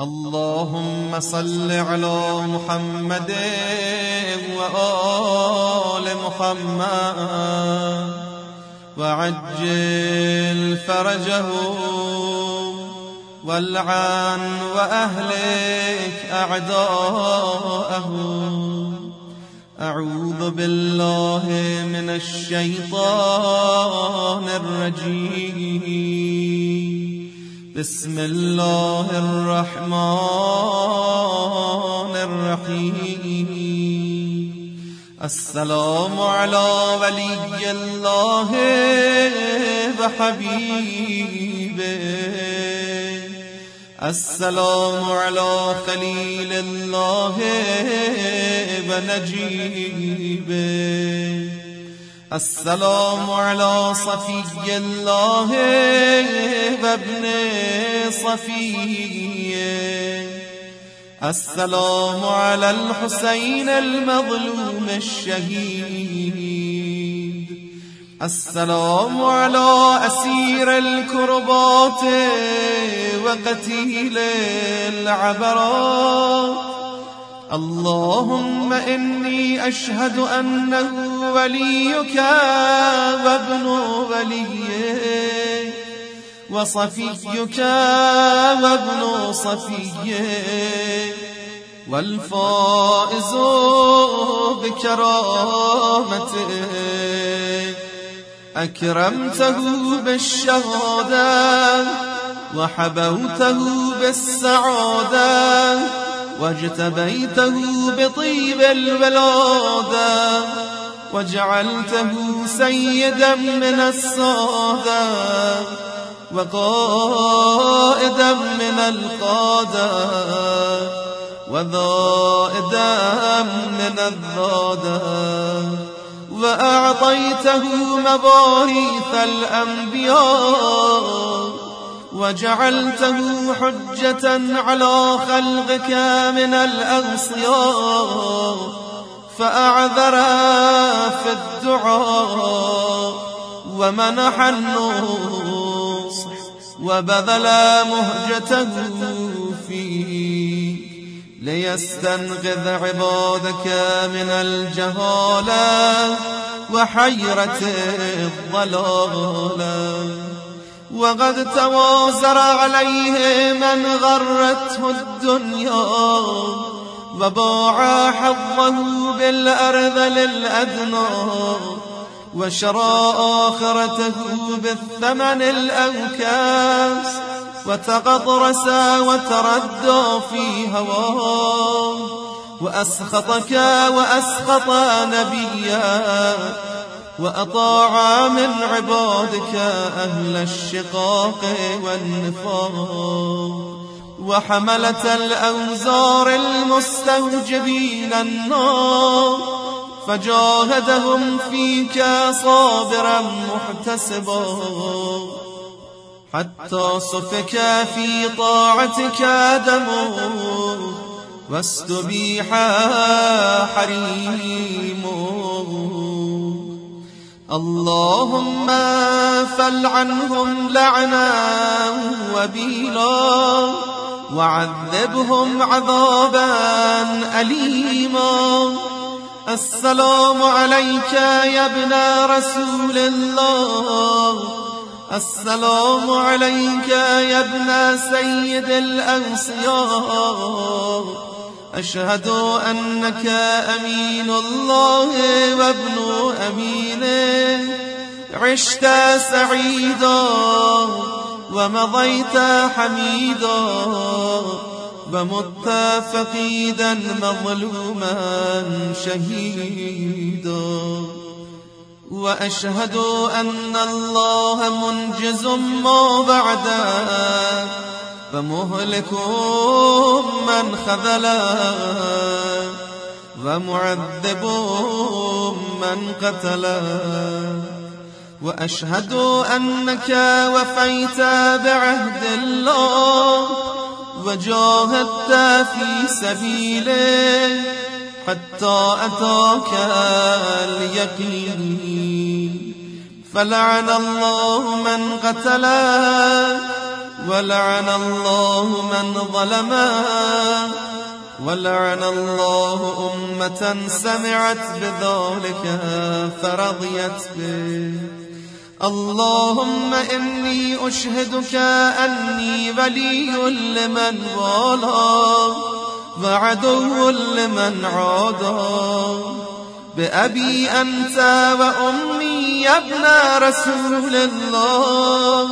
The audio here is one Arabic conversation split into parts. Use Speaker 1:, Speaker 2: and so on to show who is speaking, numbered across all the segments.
Speaker 1: اللهم صل على محمد وآل محمد وعجل فرجه والعن وأهلك أعداءه. أعوذ بالله من الشيطان الرجيم. بسم الله الرحمن الرحيم. السلام على ولي الله وحبيبه. السلام على خليل الله ونجيبه. السلام على صفي الله وابن صفيه. السلام على الحسين المظلوم الشهيد. السلام على أسير الكربات وقتيل العبرات اللهم إني أشهد أنه وليك وابن وليه وصفيك وابن صفيه والفائز بكرامته أكرمته بالشهادة وحبوته بالسعادة واجتبيته بطيب الولادة. وجعلته سيدا من السادة وقائدا من القادة وذائدا من الذادة وأعطيته مباريث الأنبياء وجعلته حجة على خلقك من الأغصياء فأعذر في الدعاء ومنح النصح وبذل مهجته فيه ليستنقذ عبادك من الجهالة وحيرة الضلالة. وقد توازر عليه من غرته الدنيا وباع حظه بالأرض للأدنى وشرى آخرته بالثمن الأوكاس وتغطرس وتردى في هواه وأسخطك وأسخط نبيا وأطاع من عبادك أهل الشقاق والنفاق وحملة الأوزار المستوجبين النار فجاهدهم فيك صابرا محتسبا. حتى صفك في طاعتك دمه واستبيح حريمه اللهم فلعنهم لعنا وبيلا. وعذبهم عذابا أليما. السلام عليك يا ابن رسول الله. السلام عليك يا ابن سيد الأنصيار. أشهد أنك أمين الله وابن أمينه. عشت سعيدا ومضيت حميدا ومت فقيدا مظلوما شهيدا. وأشهد أن الله منجز ما بعده فمهلك من خذلا ومعذب من قتلا. وأشهد أنك وفيت بعهد الله وجاهدت في سبيله حتى أتاك اليقين. فلعن الله من قتله ولعن الله من ظلمه ولعن الله أمة سمعت بذلك فرضيت به. اللهم إني أشهدك أني ولي لمن والى وعدو لمن عادى بأبي أنت وأمي يا ابن رسول الله.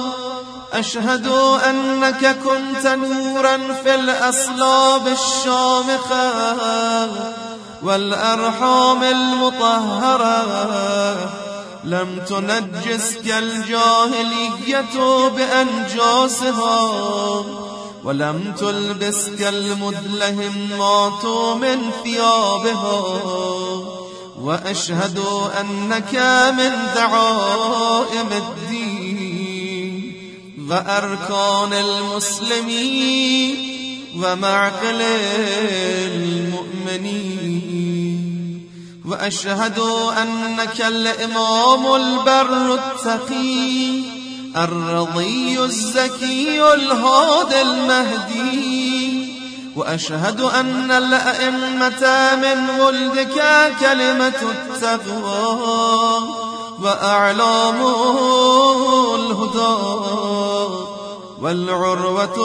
Speaker 1: أشهد أنك كنت نورا في الأصلاب الشامخة والأرحام المطهرة. لم تنجسك الجاهلية بأنجاسها ولم تلبسك المدلهمات من ثيابها. وأشهد أنك من دعائم الدين وأركان المسلمين ومعقل المؤمنين. وأشهد أنك الإمام البر التقي الرضي الزكي الهادي المهدي. وأشهد أن الأئمة من ولدك كلمة التقوى وأعلام الهدى والعروة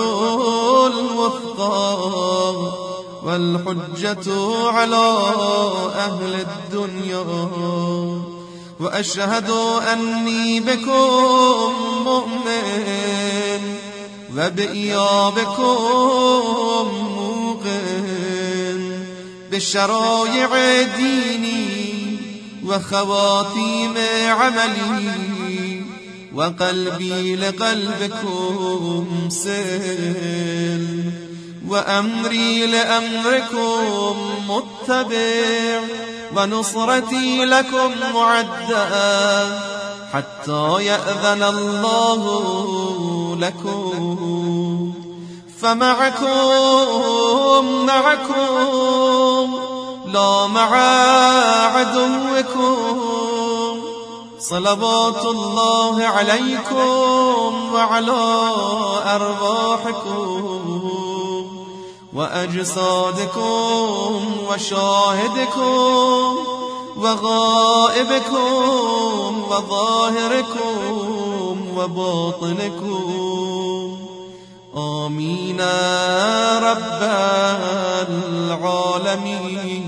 Speaker 1: الوثقى. والحجة على أهل الدنيا. وأشهد أني بكم مؤمن وبإيابكم موقن. بالشرايع ديني وخواتيم عملي وقلبي لقلبكم سل وأمري لأمركم متبع ونصرتي لكم معدة حتى يأذن الله لكم. فمعكم معكم لا مع عدوكم. صلوات الله عليكم وعلى أرواحكم. وأجسادكم وشاهدكم وغائبكم وظاهركم وباطنكم. آمين رب العالمين.